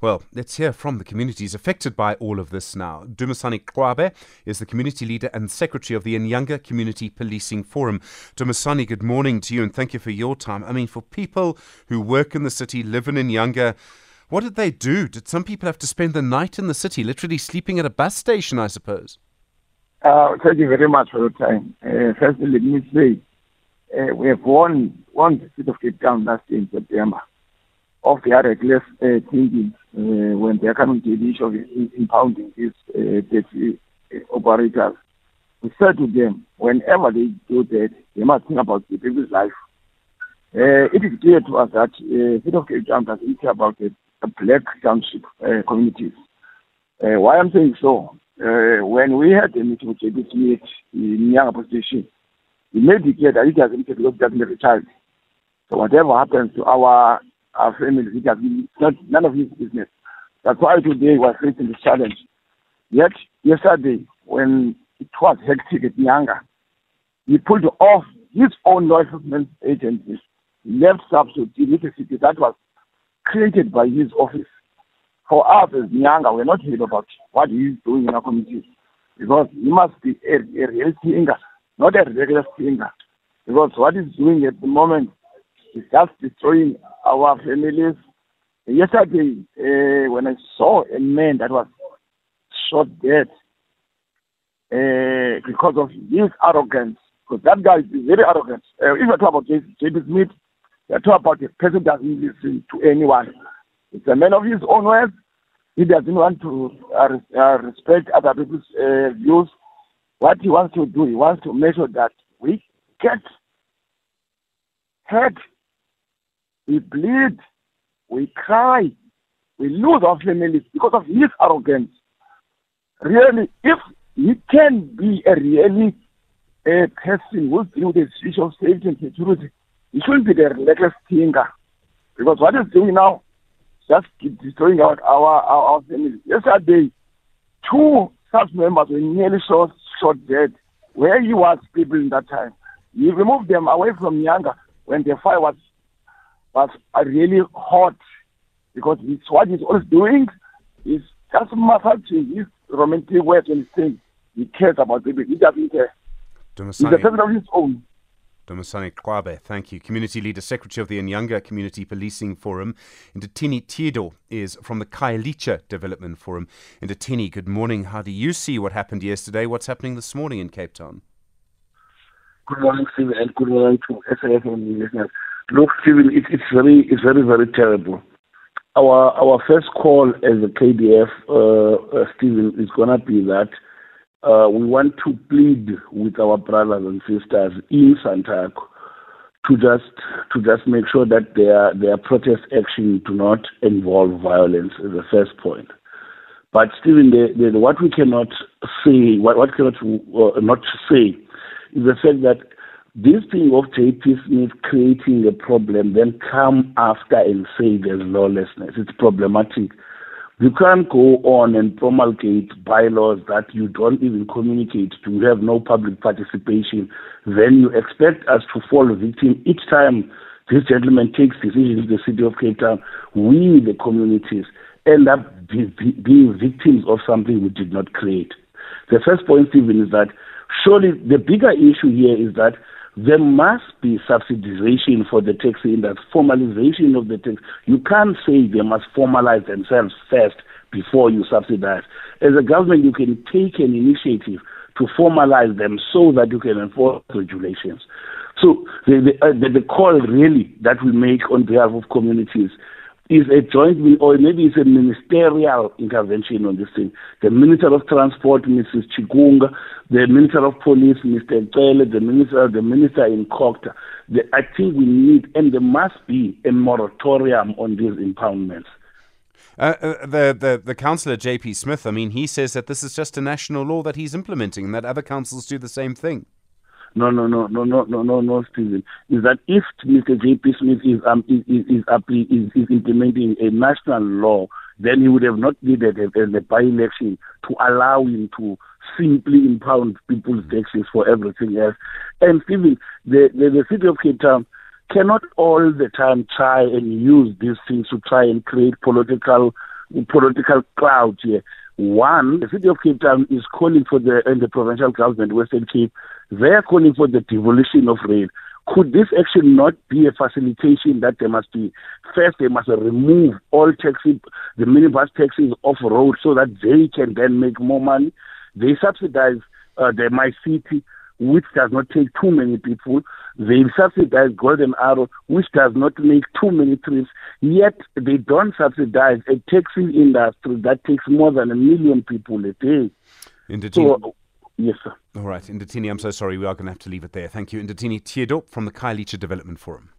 Well, let's hear from the communities affected by all of this now. Dumisani Qwabe is the community leader and secretary of the Inyanga Community Policing Forum. Dumisani, good morning to you and thank you for your time. I mean, for people who work in the city, live in Inyanga, what did they do? Did some people have to spend the night in the city, literally sleeping at a bus station, I suppose? Uh, thank you very much for your time. Uh, firstly, let me say uh, we have won, won the city of Cape Town last year in September of their reckless uh, thinking uh, when they are coming to the issue of impounding these uh, taxi uh, operators. We said to them, whenever they do that, they must think about the people's life. Uh, it is clear to us that uh, City of Cape Town doesn't care about the, black township uh, communities. Why I'm saying so, when we had a meeting with Smith in Nyanga position, he made it clear that he doesn't take look at the child. So whatever happens to our our families, it has been not, none of his business. That's why today we're facing this challenge. Yet yesterday, when it was hectic at Nyanga, he pulled off his own law enforcement agencies, left deal with a city that was created by his office. For us as Nyanga, we're not happy about what he is doing in our communities because he must be a, a real singer, not a regular singer. Because what he's doing at the moment is just destroying our families. Yesterday, uh, when I saw a man that was shot dead uh, because of his arrogance, because that guy is very arrogant. Uh, if you talk about J.P. Smith, you talk about a person that doesn't listen to anyone. It's a man of his own words. He doesn't want to uh, uh, respect other people's views. What he wants to do, he wants to make sure that we get hurt we bleed, we cry, we lose our families because of his arrogance. Really, if he can be a really a person who's dealing with the issue of safety and security, he shouldn't be the reckless thinker. Because what he's doing now, just keep destroying our, our, our, families. Yesterday, two such members were nearly shot, shot dead. Where he was people in that time. He removed them away from Nyanga when the fire was was really hot because it's what he's always doing is just manufacturing his romantic words and saying he cares about people. He doesn't care. He's a person of his own. Dumisani Qwabe, thank you. Community Leader, Secretary of the Inyanga Community Policing Forum. Ndithini Tyhido is from the Khayelitsha Development Forum. Ndithini, good morning. How do you see what happened yesterday? What's happening this morning in Cape Town? Good morning, Steve, and good morning to SAFM listeners. Look, Stephen, it, it's very, it's very, very terrible. Our our first call as a KDF, uh, uh, Stephen, is gonna be that uh, we want to plead with our brothers and sisters in Santaco to just to just make sure that their their protest action do not involve violence. The first point. But Stephen, the, the, what we cannot say, what what cannot uh, not say, is the fact that this thing of JP creating a problem, then come after and say there's lawlessness. It's problematic. You can't go on and promulgate bylaws that you don't even communicate to. You have no public participation. Then you expect us to fall victim each time this gentleman takes decisions in the city of Cape Town. We, the communities, end up be, be, being victims of something we did not create. The first point, Stephen, is that surely the bigger issue here is that there must be subsidization for the taxi industry, formalization of the tax. You can't say they must formalize themselves first before you subsidize. As a government, you can take an initiative to formalize them so that you can enforce regulations. So the, the, uh, the, the call really that we make on behalf of communities is a joint, or maybe it's a ministerial intervention on this thing. The Minister of Transport, Mrs. Chikunga, the Minister of Police, Mr. Cele, the Minister, the Minister in COGTA. I think we need, and there must be a moratorium on these impoundments. Uh, uh, the, the the councillor J.P. Smith, I mean, he says that this is just a national law that he's implementing, and that other councils do the same thing. No, no, no, no, no, no, no, no, Stephen. Is that if Mr. J.P. Smith is um is is is, is, is implementing a national law, then he would have not needed a, a by-election to allow him to simply impound people's taxes for everything else. And Stephen, the, the, the city of Cape Town cannot all the time try and use these things to try and create political political cloud here. One, the city of Cape Town is calling for the and the provincial government, Western Cape, they are calling for the devolution of rail. Could this actually not be a facilitation that there must be first they must remove all taxi the minibus taxis off road so that they can then make more money. They subsidize uh, the My City which does not take too many people. They subsidize Golden Arrow, which does not make too many trips. Yet they don't subsidize a taxi industry that takes more than a million people a day. So, yes, sir. All right, Indatini, I'm so sorry. We are going to have to leave it there. Thank you. Indatini Tyhido from the Khayelitsha Development Forum.